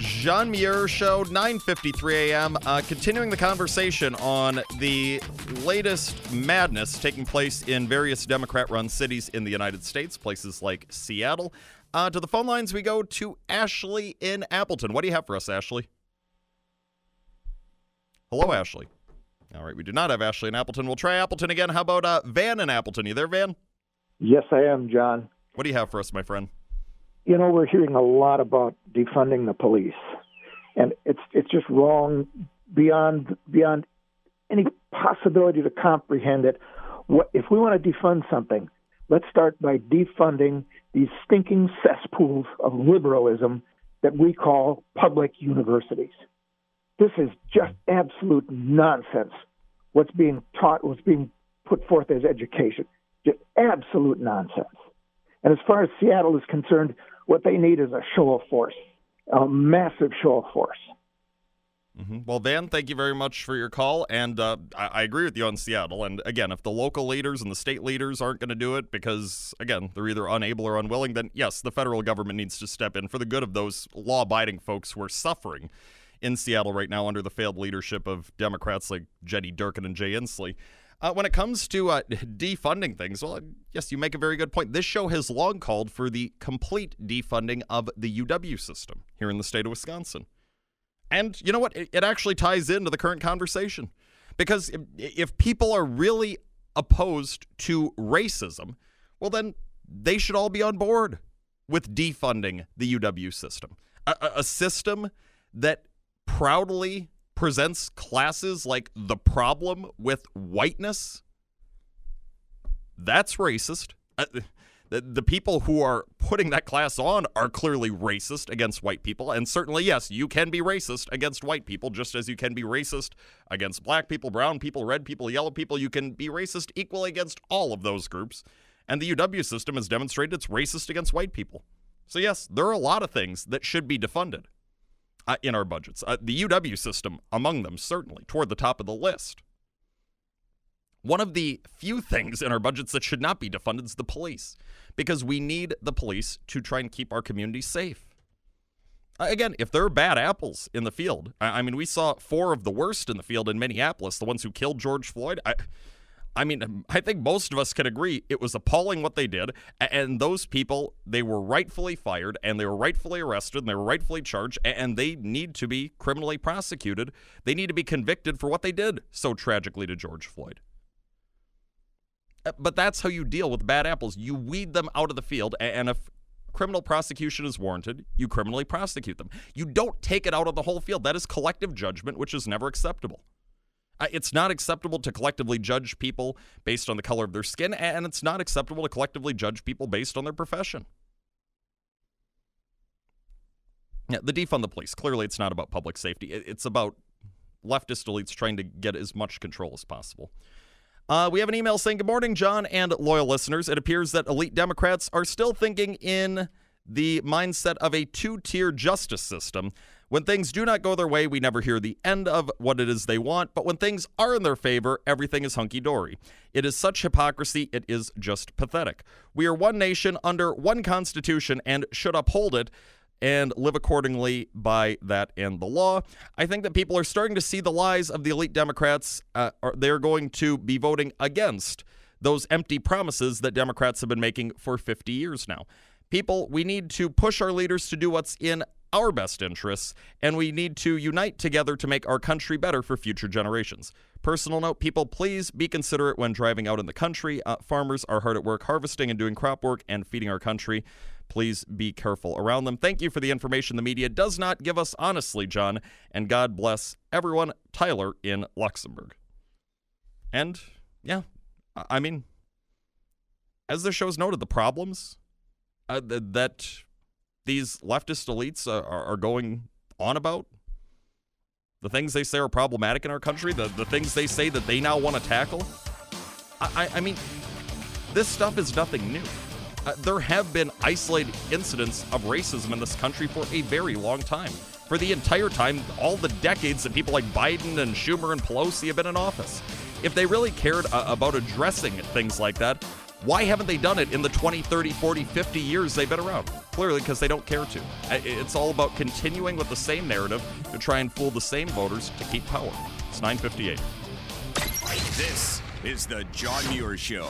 John Muir Show, 9:53 a.m. Uh, continuing the conversation on the latest madness taking place in various Democrat-run cities in the United States, places like Seattle. Uh, to the phone lines, we go to Ashley in Appleton. What do you have for us, Ashley? Hello, Ashley. All right, we do not have Ashley in Appleton. We'll try Appleton again. How about uh, Van in Appleton? You there, Van? Yes, I am, John. What do you have for us, my friend? You know, we're hearing a lot about defunding the police, and it's it's just wrong beyond beyond any possibility to comprehend it. What if we want to defund something? Let's start by defunding these stinking cesspools of liberalism that we call public universities. This is just absolute nonsense. What's being taught, what's being put forth as education, just absolute nonsense. And as far as Seattle is concerned, what they need is a show of force, a massive show of force. Mm-hmm. Well, Van, thank you very much for your call. And uh, I-, I, agree with you on Seattle. And again, if the local leaders and the state leaders aren't going to do it because, again, they're either unable or unwilling, then yes, the federal government needs to step in for the good of those law abiding folks who are suffering in Seattle right now under the failed leadership of Democrats like Jenny Durkan and Jay Inslee. Uh, when it comes to uh, defunding things, well, yes, you make a very good point. This show has long called for the complete defunding of the UW system here in the state of Wisconsin. And you know what? It, it actually ties into the current conversation. Because if, if people are really opposed to racism, well, then they should all be on board with defunding the UW system. A, a, system that proudly presents classes like the problem with whiteness, that's racist. Uh, the, the people who are putting that class on are clearly racist against white people. And certainly, yes, you can be racist against white people, just as you can be racist against black people, brown people, red people, yellow people. You can be racist equally against all of those groups. And the UW system has demonstrated it's racist against white people. So, yes, there are a lot of things that should be defunded uh, in our budgets. Uh, the UW system, among them, certainly toward the top of the list. One of the few things in our budgets that should not be defunded is the police, because we need the police to try and keep our communities safe. Uh, again, if there are bad apples in the field, I, I, mean, we saw four of the worst in the field in Minneapolis, the ones who killed George Floyd. I, I mean, I think most of us can agree it was appalling what they did. And those people, they were rightfully fired and they were rightfully arrested and they were rightfully charged and they need to be criminally prosecuted. They need to be convicted for what they did so tragically to George Floyd. Uh, but that's how you deal with bad apples. You weed them out of the field. And if criminal prosecution is warranted, you criminally prosecute them. You don't take it out of the whole field. That is collective judgment, which is never acceptable. It's not acceptable to collectively judge people based on the color of their skin, and it's not acceptable to collectively judge people based on their profession. Yeah, the defund the police. Clearly, it's not about public safety. It's about leftist elites trying to get as much control as possible. Uh, we have an email saying, Good morning, John and loyal listeners. It appears that elite Democrats are still thinking in the mindset of a two tier justice system. When things do not go their way, we never hear the end of what it is they want, but when things are in their favor, everything is hunky dory. It is such hypocrisy, it is just pathetic. We are one nation under one constitution and should uphold it and live accordingly by that and the law. I think that people are starting to see the lies of the elite Democrats. Uh, are, they're going to be voting against those empty promises that Democrats have been making for 50 years now. People, we need to push our leaders to do what's in our best interests, and we need to unite together to make our country better for future generations. Personal note people, please be considerate when driving out in the country. Uh, farmers are hard at work harvesting and doing crop work and feeding our country. Please be careful around them. Thank you for the information the media does not give us honestly, John, and God bless everyone. Tyler in Luxemburg. And yeah, I mean, as the show's noted, the problems uh, that these leftist elites are, are going on about? The things they say are problematic in our country? The, the things they say that they now want to tackle? I, I, I mean, this stuff is nothing new. Uh, there have been isolated incidents of racism in this country for a very long time. For the entire time, all the decades that people like Biden and Schumer and Pelosi have been in office. If they really cared uh, about addressing things like that, Why haven't they done it in the 20, 30, 40, 50 years they've been around? Clearly, because they don't care to. It's all about continuing with the same narrative to try and fool the same voters to keep power. It's 958. This is the John Muir Show.